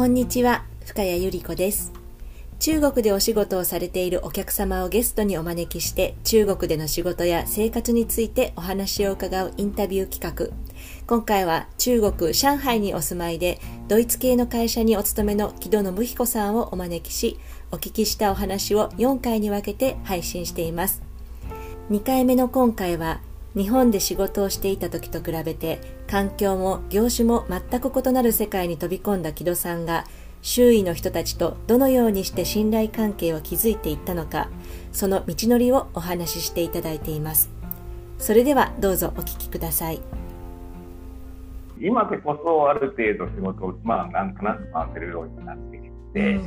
こんにちは、深谷ゆり子です。中国でお仕事をされているお客様をゲストにお招きして、中国での仕事や生活についてお話を伺うインタビュー企画。今回は中国・上海にお住まいで、ドイツ系の会社にお勤めの木戸信彦さんをお招きし、お聞きしたお話を4回に分けて配信しています。2回目の今回は、日本で仕事をしていた時と比べて環境も業種も全く異なる世界に飛び込んだ木戸さんが周囲の人たちとどのようにして信頼関係を築いていったのかその道のりをお話ししていただいています。それではどうぞお聞きください。今でこそある程度仕事をまあなんとなく回せるようになってきて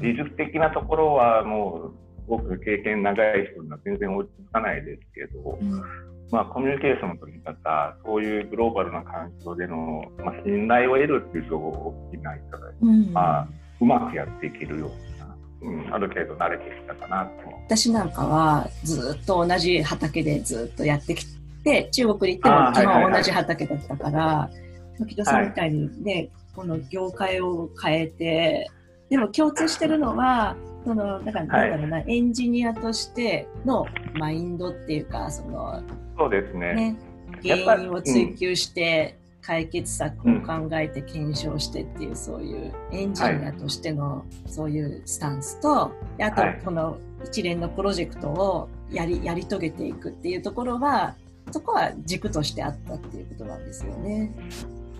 技術的なところはもう僕経験長い人には全然追いつかないですけど、うん。まあ、コミュニケーションの取り方、そういうグローバルな環境での、まあ、信頼を得るっていうと大きないただいて、うん。まあ、うまくやっていけるような、うん、ある程度慣れてきたかなと私なんかはずっと同じ畑でずっとやってきて、中国に行っても基本同じ畑だったから、時戸さんみたいにね、はい、この業界を変えて、でも共通してるのは、そのだからなんだろうな、はい、エンジニアとしてのマインドっていうかそのそうですね、ね、原因を追求して解決策を考えて検証してっていう、うん、そういうエンジニアとしてのそういうスタンスと、はい、あとこの一連のプロジェクトをやりやり遂げていくっていうところはそこは軸としてあったっていうことなんですよね。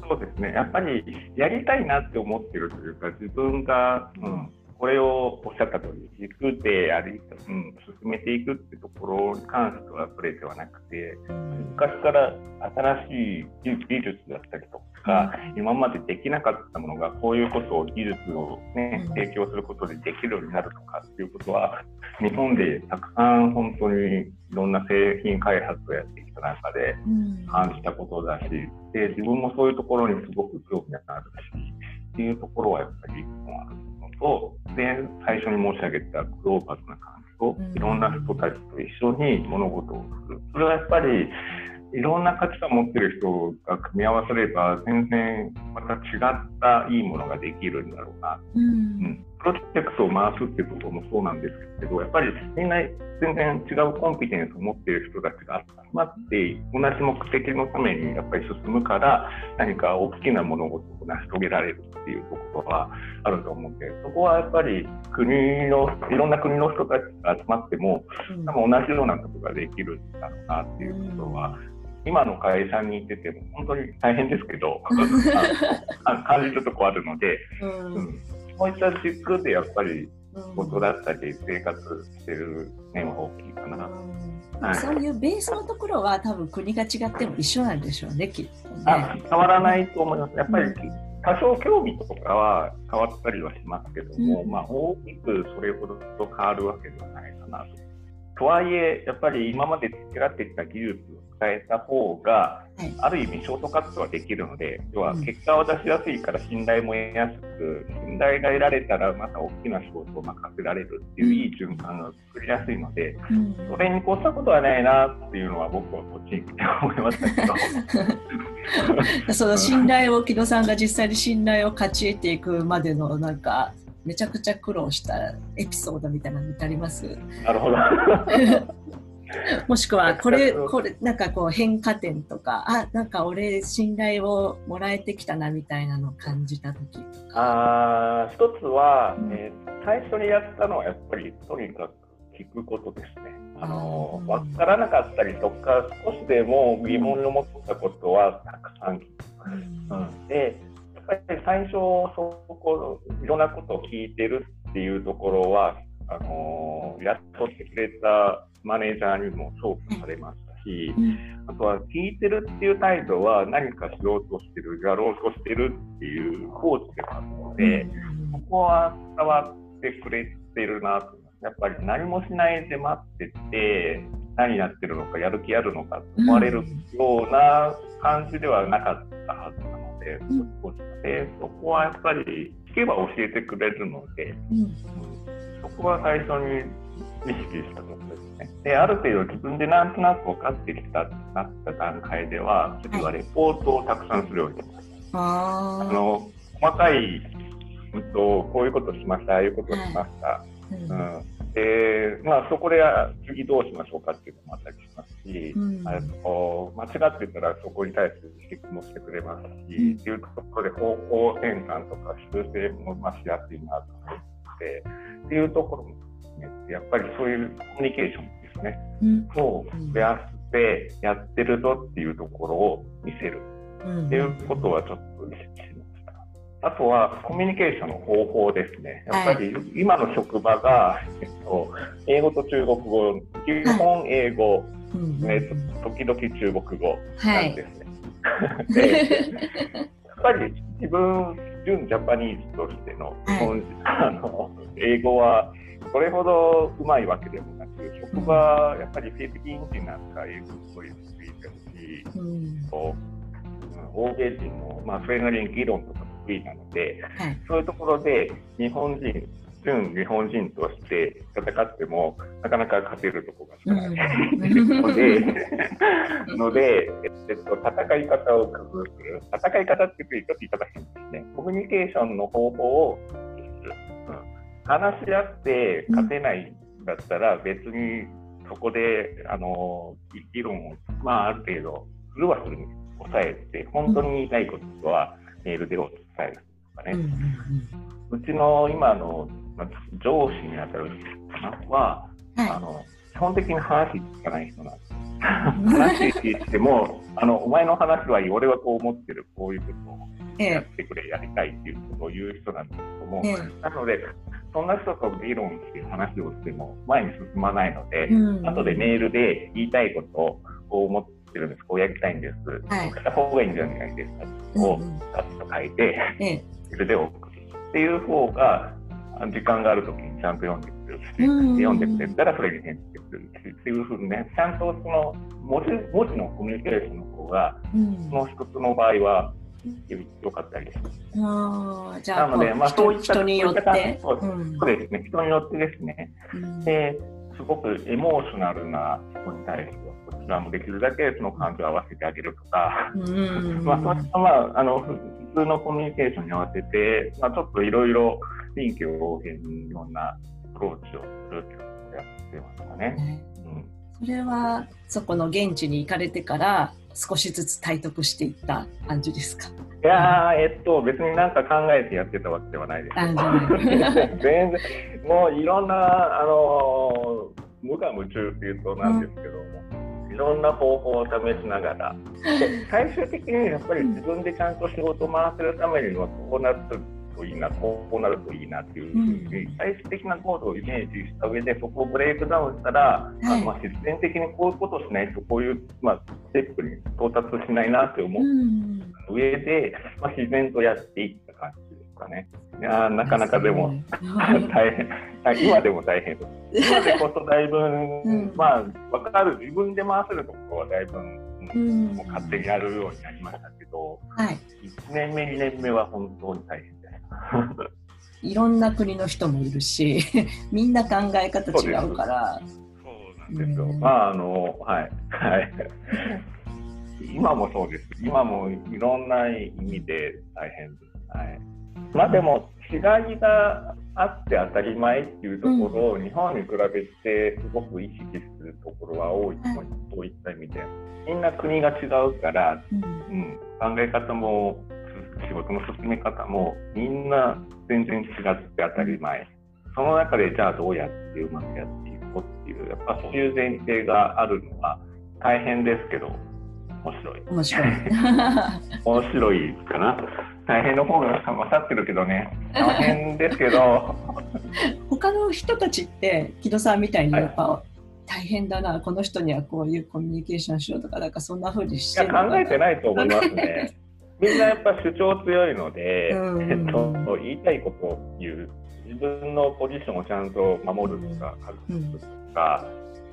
そうですね。やっぱりやりたいなって思ってるというか自分が、うんこれをおっしゃった通り、軸でやり、うん、進めていくってところに関してはブレてはなくて、昔から新しい技術だったりとか、今までできなかったものが、こういうことを技術をね、提供することでできるようになるとかっていうことは、日本でたくさん本当にいろんな製品開発をやってきた中で感じたことだし、で、自分もそういうところにすごく興味があるし、っていうところはやっぱり一本ある。とで最初に申し上げたグローバルな環境、いろんな人たちと一緒に物事をする。それはやっぱりいろんな価値観を持ってる人が組み合わせれば全然また違ったいいものができるんだろうな、うん、うん、プロジェクトを回すっていうところもそうなんですけどやっぱりみんな全然違うコンピテンスを持っている人たちが集まって同じ目的のためにやっぱり進むから何か大きな物事を成し遂げられるっていうところはあると思ってそこはやっぱり国のいろんな国の人たちが集まっても多分同じようなことができるんだろうなっていうことは、今の会社にいてても本当に大変ですけど 感じるとこあるので、うん。うん、こういった軸でやっぱり仕事だったり生活してる面は大きいかな。はい、そういうベースのところは多分国が違っても一緒なんでしょうね、きっとね。あ変わらないと思います。やっぱり、多少興味とかは変わったりはしますけども、うん、まあ大きくそれほど変わるわけではないかなと。とはいえ、やっぱり今まで培ってきた技術を使えた方が、はい、ある意味ショートカットはできるので、要は結果を出しやすいから信頼も得やすく、信頼が得られたらまた大きな仕事を任せられるっていういい循環が作りやすいので、うん、それに越したことはないなっていうのは僕はこっちに来て思いましたけど。その信頼を木戸さんが実際に信頼を勝ち得ていくまでのなんかめちゃくちゃ苦労したエピソードみたいなのってあります？なるほど。もしくはこれこれなんかこう変化点とかあなんか俺信頼をもらえてきたなみたいなのを感じた時あ一つは、うん、えー、最初にやったのはやっぱりとにかく聞くことですね。あの分からなかったりとか少しでも疑問に思ったことはたくさん聞く。うん、うん、でやっぱり最初そこいろんなことを聞いてるっていうところはあのやっとってくれたマネージャーにも評価されましたし、あとは聞いてるっていう態度は何かしようとしてる、やろうとしてるっていうコーチでもあるので、ここは伝わってくれてるなと。やっぱり何もしないで待ってて、何やってるのか、やる気あるのかと思われるような感じではなかったはずなので、でそこはやっぱり聞けば教えてくれるので、うん。そこは最初に意識したことですね。で、ある程度自分でなんとなく分かってきたなった段階では、次はレポートをたくさんするように。なりました。あの細かいうんと、こういうことしました、ああいうことしました。うん。うん。でまあ、そこで次どうしましょうかっていうのもあったりしますし、うん。あの間違ってたらそこに対する指摘もしてくれますし、うん。っていうところで方向転換とか修正もまあしやすいなと思ってっていうところも含めてやっぱりそういうコミュニケーションですね。うん。を増やしてやってるぞっていうところを見せる。うん。っていうことはちょっと意識しました。あとはコミュニケーションの方法ですね。やっぱり今の職場が、えっと、英語と中国語、基本英語、うん。ね、時々中国語はなんですね。でやっぱり自分、純ジャパニーズとしての日本、あの英語はそれほどうまいわけでもなく、職場、やっぱりフィリピン人なんか英語すごい得意ですし、うんとうん欧米人も、まあ、それなりに議論とか得意なので、はいそういうところで日本人、純日本人として戦っても、なかなか勝てるところが少ない。ので、のでえっと、戦い方を工夫する。戦い方っていうとちょっと言い方変ですね。コミュニケーションの方法を話し合って勝てないんだったら、別にそこで、あの、議論を、まあ、ある程度、するはするに抑えて、本当に言いたいことはメールでお伝えするとかね。うちの今のまあ上司にあたるかな？は、はい。あの基本的に話聞かない人なんです。話してもあの、お前の話はいい、俺はこう思ってる、こういうことを。えやっえてくれ、やりたいっていうことを言う人なんですけども、ええ。なので、そんな人と議論して話をしても前に進まないので、うん。後でメールで言いたいことを思ってるんです、こうやりたいんです、はい。した方がいいんじゃないですか、をうんうん。ガッと書いて、ええ。メールで送るっていう方が、あ時間があるときにちゃんと読んでくれるし、うん読んでくれたらそれに返事してくれるしっていうふうにね、ちゃんとその文字文字のコミュニケーションの方が、うん。その一つの場合は良かったり。あーじゃあなので、まあ、そういった人によって？そうですね、人によってですね、うん。ですごくエモーショナルな人に対しては、こちらもできるだけその感情を合わせてあげるとか、うん。まあ、そういった、まあ、あのふ普通のコミュニケーションに合わせて、まあ、ちょっといろいろ臨機応変にいろんなアプローチをするっていうのをやってますかね。うん。それはそこの現地に行かれてから少しずつ体得していった感じですか？いやー、えっと、別になんか考えてやってたわけではないです。全然、もういろんな、あのー無我夢中っていうとなんですけども、いろんな方法を試しながら、で 最終的にやっぱり自分でちゃんと仕事を回せるためには、こうなるといいな、こうなるといいなっていうふうに、最終的なゴールをイメージした上で、そこをブレイクダウンしたら、あのまあ必然的にこういうことをしないと、こういう、まあ、ステップに到達しないなって思う。うん上で、まあ、自然とやっていった感じですかね。いやーなかなかでも 大変、はい今でも大変です。今でこそだいぶ、ん。まあ、わかる、自分で回せるところはだいぶ、うんうん。もう勝手にやるようになりましたけど、はい。1年目、2年目は本当に大変。いろんな国の人もいるし みんな考え方違うからそうなんですよ。うんまあ、あの、はい。はい。今もそうです。今もいろんな意味で大変です。はい。まあでも、違いがあって当たり前っていうところを、日本に比べてすごく意識するところは多いと思います。そういった意味で。みんな国が違うから、うんうん、考え方も仕事の進め方もみんな全然違って当たり前。その中でじゃあどうやってうまくやっていこうっていうやっぱそういう前提があるのは大変ですけど面白い。面白い。面白いかな。大変の方が勝ってるけどね。大変ですけど。他の人たちって木戸さんみたいにやっぱ、大変だな。この人にはこういうコミュニケーションしようとかなんかそんな風にして考えてないと思いますね みんなやっぱ主張強いので、うん。えっと、言いたいことを言う。自分のポジションをちゃんと守るとか、うん。隠すとか、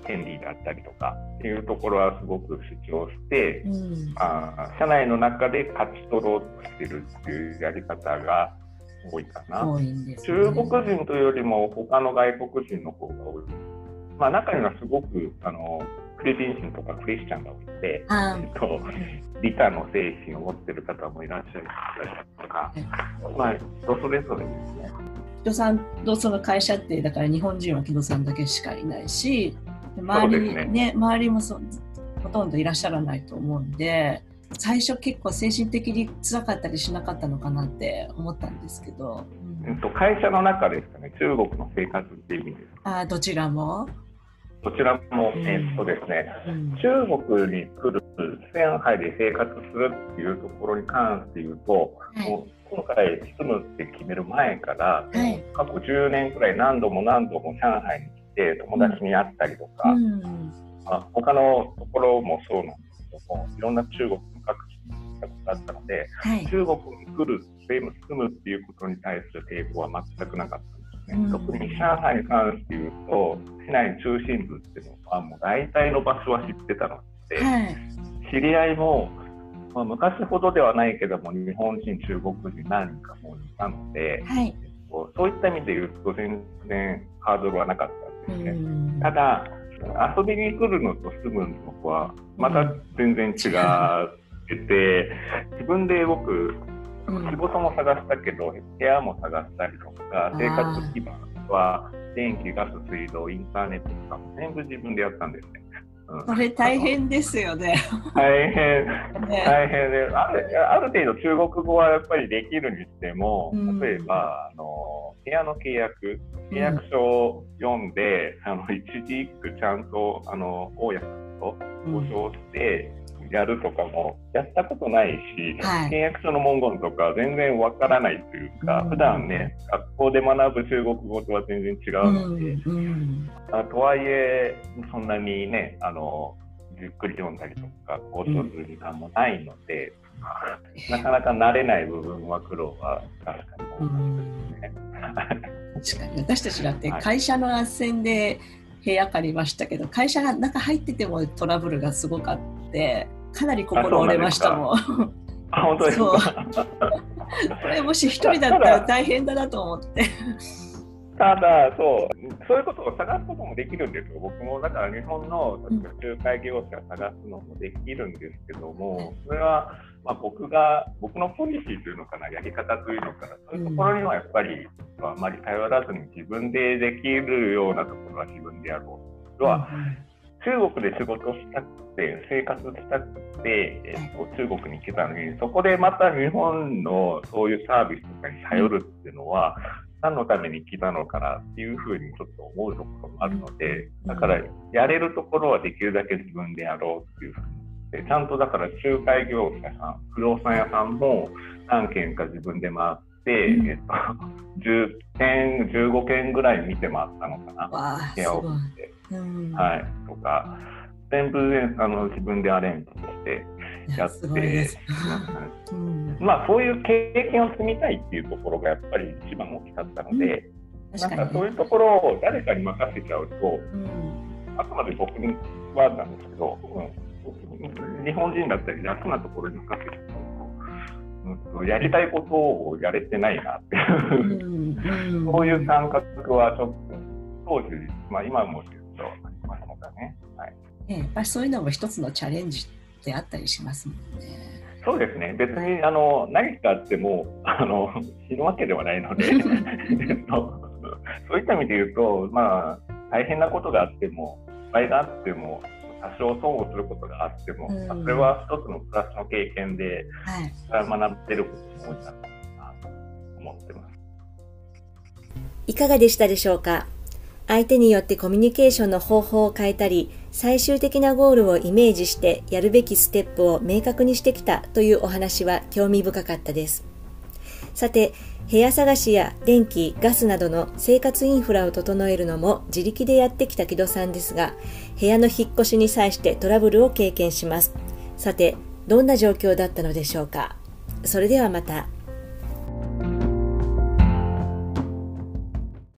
権利だったりとかっていうところはすごく主張して、うん。あー社内の中で勝ち取ろうとしてるっていうやり方が多いかな。多いんですよ中ね国人というよりも他の外国人の方が多い。まあ、中にはすごくあのクリスチンとかクリスチャンが多くて、あえっと、理科の精神を持ってる方もいらっしゃるとか、まあ、人それぞれですね。木戸さんのその会社ってだから日本人は木戸さんだけしかいないし周りにねそうです周りもそうほとんどいらっしゃらないと思うんで最初結構精神的に辛かったりしなかったのかなって思ったんですけど、えっと、会社の中ですかね、中国の生活っていう意味です。あどちらも、どちらも、うんえっとですね、うん。中国に来る、上海で生活するっていうところに関して言うと、はい。もう今回住むって決める前から、はい。過去10年くらい何度も何度も上海に来て友達に会ったりとか、うん。まあ、他のところもそうなんですけどもいろんな中国の各地に行ったことあったのではい。中国に来る住むっていうことに対する抵抗は全くなかったね、うん。特に上海に関して言うと市内中心部っていうのはもう大体の場所は知ってたので、はい。知り合いも、まあ、昔ほどではないけども日本人中国人何人かもいたのではい。そういった意味で言うと全然ハードルはなかったんうですね。ん。ただ遊びに来るのと住むのはまた全然違ってて、自分で僕うん仕事も探したけど部屋も探したりとか生活基盤は電気ガス水道インターネットとかも全部自分でやったんですね。うん。それ大変ですよね。大変。ね。大変で。あるある程度中国語はやっぱりできるにしても、うん。例えばあの部屋の契約契約書を読んで、あの一字一句ちゃんとあの大家さんと交渉してやるとかもやったことないし、はい。契約書の文言とか全然わからないというか、うん。普段ね学校で学ぶ中国語とは全然違うので、うんうん。あとはいえそんなにねあのゆっくり読んだりとか交渉する時間もないので、なかなか慣れない部分は苦労は確かに多いですね。確かに。私たちだってはい。会社の斡旋で部屋借りましたけど会社が中入っててもトラブルがすごかってかなり心折れましたもん。あ本当ですそう。かこれもし一人だったら大変だなと思って。ただそう、そういうことを探すこともできるんですよ、僕もだから日本の例えば仲介業者を探すのもできるんですけども、それはまあ僕が、僕のポリシーというのかな、やり方というのかな、そういうところにはやっぱり、あまり頼らずに自分でできるようなところは自分でやろう。要は中国で仕事したくて生活したくて、えっと、中国に来たのにそこでまた日本のそういうサービスとかに頼るっていうのは、何のために来たのかなっていうふうにちょっと思うところもあるので、だからやれるところはできるだけ自分でやろうっていうふうにでちゃんとだから仲介業者さん不動産屋さんも何軒か自分で回って、うん。えっと、10件15件ぐらい見て回ったのかな。部屋を見て。うん。はい、とか、全部ねあの自分でアレンジしてやってす、うん。まあそういう経験を積みたいっていうところがやっぱり一番大きかったので、なん確かにね。かそういうところを誰かに任せちゃうと、うん。あくまで僕はなんですけど、うん、日本人だったり楽なところに任せちゃう。と、うんと、やりたいことをやれてないなっていう。う、ん。そういう感覚はちょっと当時、まあ今もですけど、ありましたね。はい。ねやっぱりそういうのも一つのチャレンジであったりしますもんね。そうですね、別にあの何かあってもあの死ぬわけではないので。えっと、そういった意味で言うと、まあ、大変なことがあっても、失敗があっても、多少損をすることがあっても、うんまあそれは一つのプラスの経験で、はい。学べることも多いなと思ってます。いかがでしたでしょうか？相手によってコミュニケーションの方法を変えたり、最終的なゴールをイメージしてやるべきステップを明確にしてきたというお話は興味深かったです。さて、部屋探しや電気、ガスなどの生活インフラを整えるのも自力でやってきた木戸さんですが、部屋の引っ越しに際してトラブルを経験します。さて、どんな状況だったのでしょうか？それではまた。